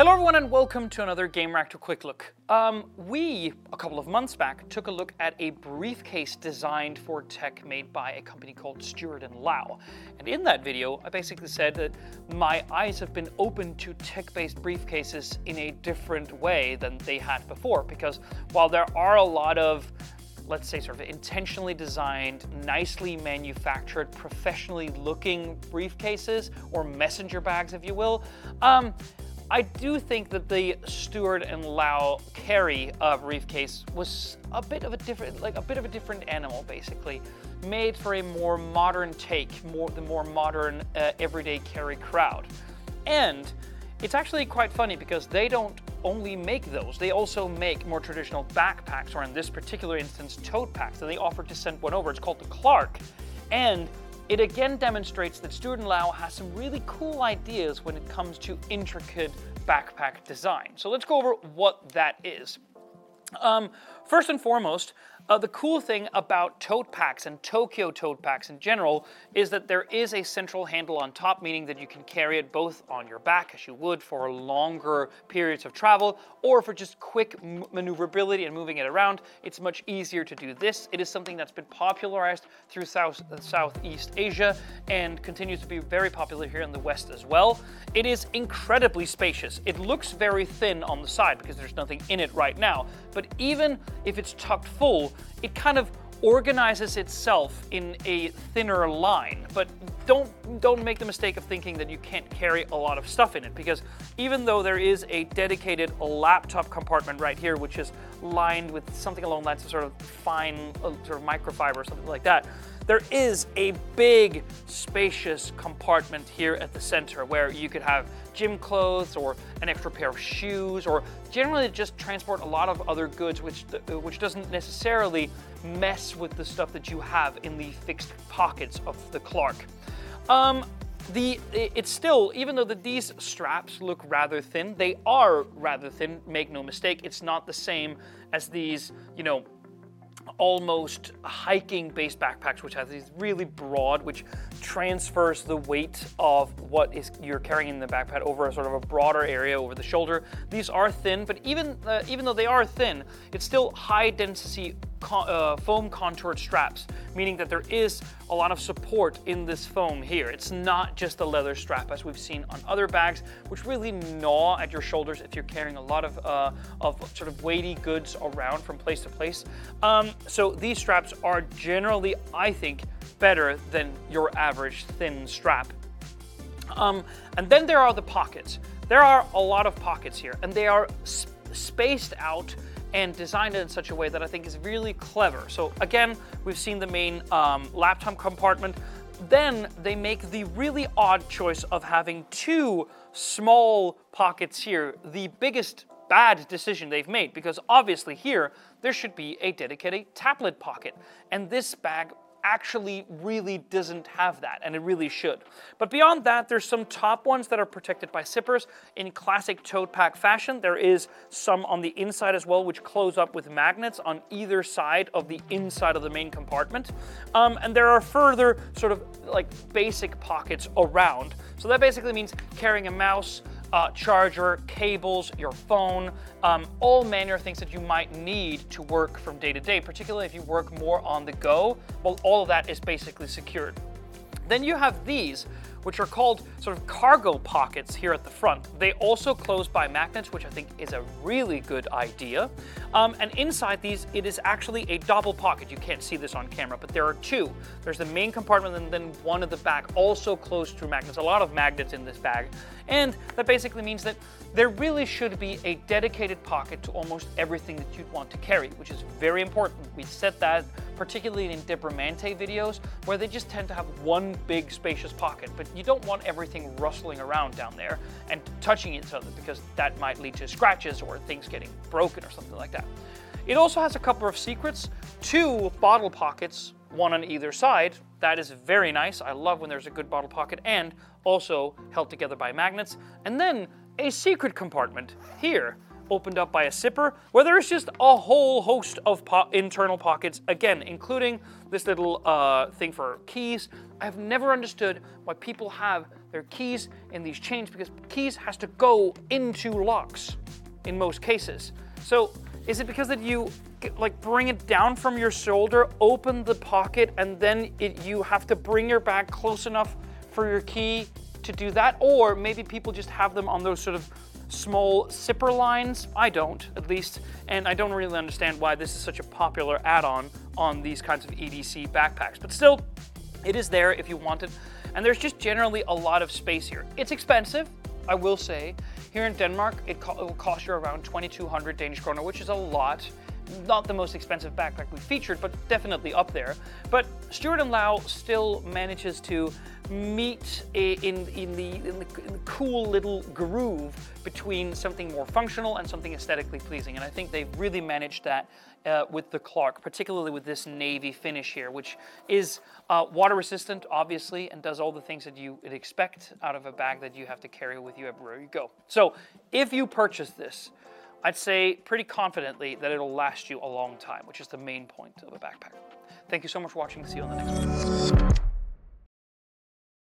Hello everyone and welcome to another Gamereactor Quick Look. Um, we, a couple of months back, took a look at a briefcase designed for tech made by a company called and Lau. And in that video, I basically said that my eyes have been open to tech-based briefcases in a different way than they had before. Because while there are a lot of let's say, sort of intentionally designed, nicely manufactured, professionally looking briefcases or messenger bags, if you will. Um, I do think that the Stuart and Lau carry uh, briefcase was a bit of a different, like a bit of a different animal, basically, made for a more modern take, more the more modern uh, everyday carry crowd. And it's actually quite funny because they don't only make those, they also make more traditional backpacks, or in this particular instance, tote packs, and they offered to send one over. It's called the Clarke. And it again demonstrates that and Lau has some really cool ideas when it comes to intricate backpack design. So let's go over what that is. Um, first and foremost, uh, the cool thing about tote packs and Tokyo tote packs in general is that there is a central handle on top, meaning that you can carry it both on your back as you would for longer periods of travel, or for just quick maneuverability and moving it around. It's much easier to do this. It is something that's been popularized through South, Southeast Asia and continues to be very popular here in the West as well. It is incredibly spacious. It looks very thin on the side because there's nothing in it right now, but even if it's tucked full, it kind of organizes itself in a thinner line. But don't don't make the mistake of thinking that you can't carry a lot of stuff in it because even though there is a dedicated laptop compartment right here, which is lined with something along the lines of sort of fine uh, sort of microfiber or something like that, there is a big spacious compartment here at the center where you could have gym clothes or an extra pair of shoes or generally just transport a lot of other goods which, which doesn't necessarily mess with the stuff that you have in the fixed pockets of the Clarke. Um, the it's still even though the, these straps look rather thin they are rather thin make no mistake it's not the same as these you know almost hiking based backpacks, which has these really broad, which transfers the weight of what is you're carrying in the backpack over a sort of a broader area over the shoulder. These are thin, but even uh, even though they are thin, it's still high density uh, foam contoured straps, meaning that there is a lot of support in this foam here. It's not just a leather strap as we've seen on other bags, which really gnaw at your shoulders if you're carrying a lot of, uh, of sort of weighty goods around from place to place. Um, so these straps are generally, I think, better than your average thin strap. Um, and then there are the pockets. There are a lot of pockets here, and they are sp spaced out and designed in such a way that I think is really clever. So again, we've seen the main um, laptop compartment. Then they make the really odd choice of having two small pockets here, the biggest bad decision they've made because obviously here there should be a dedicated tablet pocket and this bag actually really doesn't have that, and it really should. But beyond that, there's some top ones that are protected by zippers. In classic tote pack fashion, there is some on the inside as well, which close up with magnets on either side of the inside of the main compartment. Um, and there are further sort of like basic pockets around. So that basically means carrying a mouse, uh, charger, cables, your phone, um, all manner of things that you might need to work from day to day, particularly if you work more on the go. Well, all of that is basically secured. Then you have these, which are called sort of cargo pockets here at the front. They also close by magnets, which I think is a really good idea. Um, and inside these, it is actually a double pocket. You can't see this on camera, but there are two. There's the main compartment and then one at the back, also closed through magnets. A lot of magnets in this bag. And that basically means that there really should be a dedicated pocket to almost everything that you'd want to carry, which is very important. We said that particularly in Debramante videos, where they just tend to have one big spacious pocket, but you don't want everything rustling around down there and touching each other because that might lead to scratches or things getting broken or something like that. It also has a couple of secrets, two bottle pockets, one on either side. That is very nice. I love when there's a good bottle pocket and also held together by magnets. And then a secret compartment here opened up by a zipper, where there is just a whole host of po internal pockets, again, including this little uh, thing for keys. I've never understood why people have their keys in these chains because keys has to go into locks in most cases. So is it because that you like bring it down from your shoulder, open the pocket, and then it, you have to bring your bag close enough for your key to do that? Or maybe people just have them on those sort of small zipper lines. I don't, at least, and I don't really understand why this is such a popular add-on on these kinds of EDC backpacks. But still, it is there if you want it, and there's just generally a lot of space here. It's expensive, I will say. Here in Denmark, it, co it will cost you around 2,200 Danish kroner, which is a lot not the most expensive backpack we featured, but definitely up there. But Stuart and Lau still manages to meet in, in, the, in, the, in the cool little groove between something more functional and something aesthetically pleasing. And I think they've really managed that uh, with the Clarke, particularly with this navy finish here, which is uh, water resistant, obviously, and does all the things that you would expect out of a bag that you have to carry with you everywhere you go. So if you purchase this, I'd say pretty confidently that it'll last you a long time, which is the main point of a backpack. Thank you so much for watching. See you on the next one.